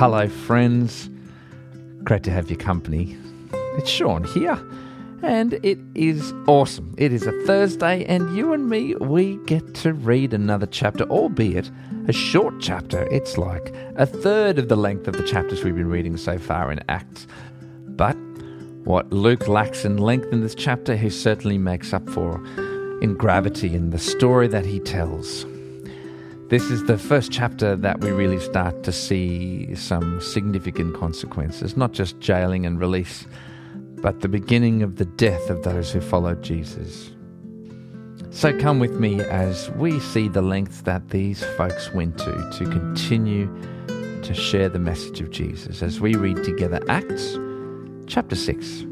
Hello, friends. Great to have your company. It's Sean here, and it is awesome. It is a Thursday, and you and me, we get to read another chapter, albeit a short chapter. It's like a third of the length of the chapters we've been reading so far in Acts. But what Luke lacks in length in this chapter, he certainly makes up for in gravity in the story that he tells. This is the first chapter that we really start to see some significant consequences, not just jailing and release, but the beginning of the death of those who followed Jesus. So come with me as we see the lengths that these folks went to to continue to share the message of Jesus as we read together Acts chapter 6.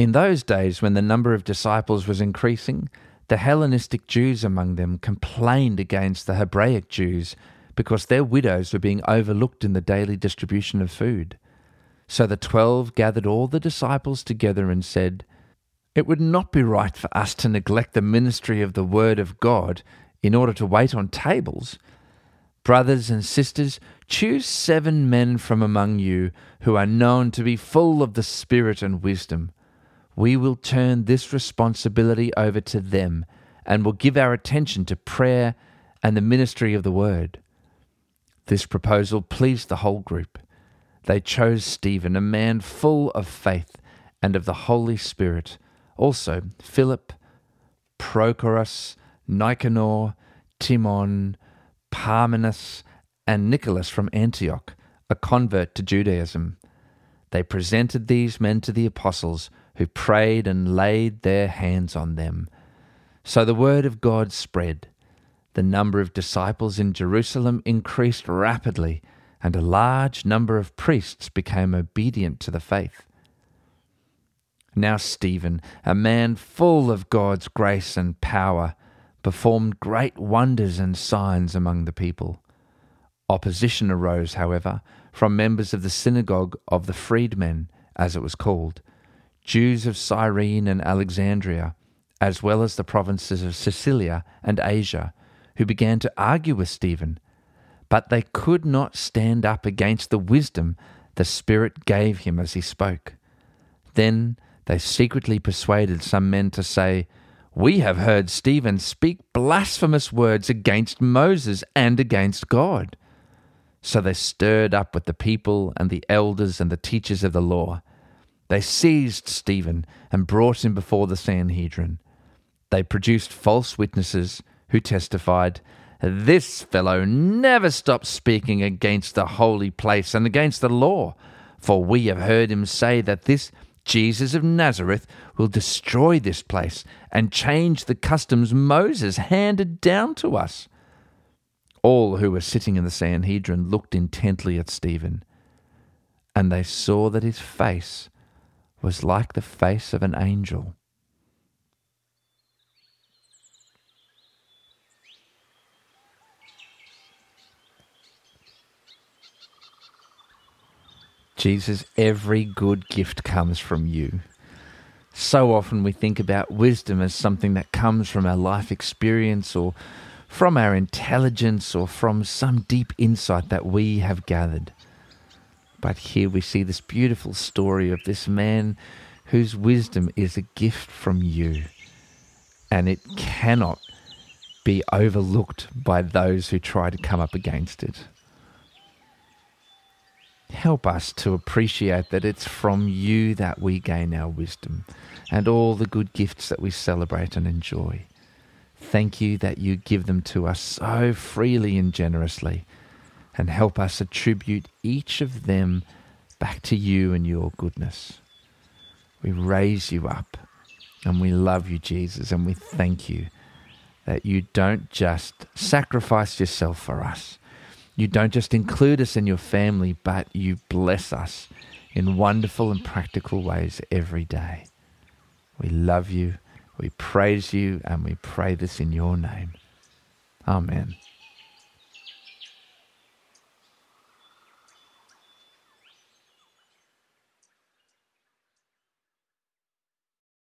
In those days, when the number of disciples was increasing, the Hellenistic Jews among them complained against the Hebraic Jews because their widows were being overlooked in the daily distribution of food. So the twelve gathered all the disciples together and said, It would not be right for us to neglect the ministry of the Word of God in order to wait on tables. Brothers and sisters, choose seven men from among you who are known to be full of the Spirit and wisdom we will turn this responsibility over to them and will give our attention to prayer and the ministry of the word. This proposal pleased the whole group. They chose Stephen, a man full of faith and of the Holy Spirit, also Philip, Prochorus, Nicanor, Timon, Parmenas, and Nicholas from Antioch, a convert to Judaism. They presented these men to the apostles who prayed and laid their hands on them. So the word of God spread. The number of disciples in Jerusalem increased rapidly, and a large number of priests became obedient to the faith. Now, Stephen, a man full of God's grace and power, performed great wonders and signs among the people. Opposition arose, however, from members of the synagogue of the freedmen, as it was called, Jews of Cyrene and Alexandria, as well as the provinces of Cilicia and Asia, who began to argue with Stephen. But they could not stand up against the wisdom the Spirit gave him as he spoke. Then they secretly persuaded some men to say, We have heard Stephen speak blasphemous words against Moses and against God. So they stirred up with the people and the elders and the teachers of the law they seized Stephen and brought him before the Sanhedrin. They produced false witnesses who testified, This fellow never stops speaking against the holy place and against the law, for we have heard him say that this Jesus of Nazareth will destroy this place and change the customs Moses handed down to us. All who were sitting in the Sanhedrin looked intently at Stephen, and they saw that his face was like the face of an angel. Jesus, every good gift comes from you. So often we think about wisdom as something that comes from our life experience or from our intelligence or from some deep insight that we have gathered. But here we see this beautiful story of this man whose wisdom is a gift from you, and it cannot be overlooked by those who try to come up against it. Help us to appreciate that it's from you that we gain our wisdom and all the good gifts that we celebrate and enjoy. Thank you that you give them to us so freely and generously and help us attribute each of them back to you and your goodness. We raise you up and we love you, Jesus, and we thank you that you don't just sacrifice yourself for us. You don't just include us in your family, but you bless us in wonderful and practical ways every day. We love you, we praise you, and we pray this in your name. Amen.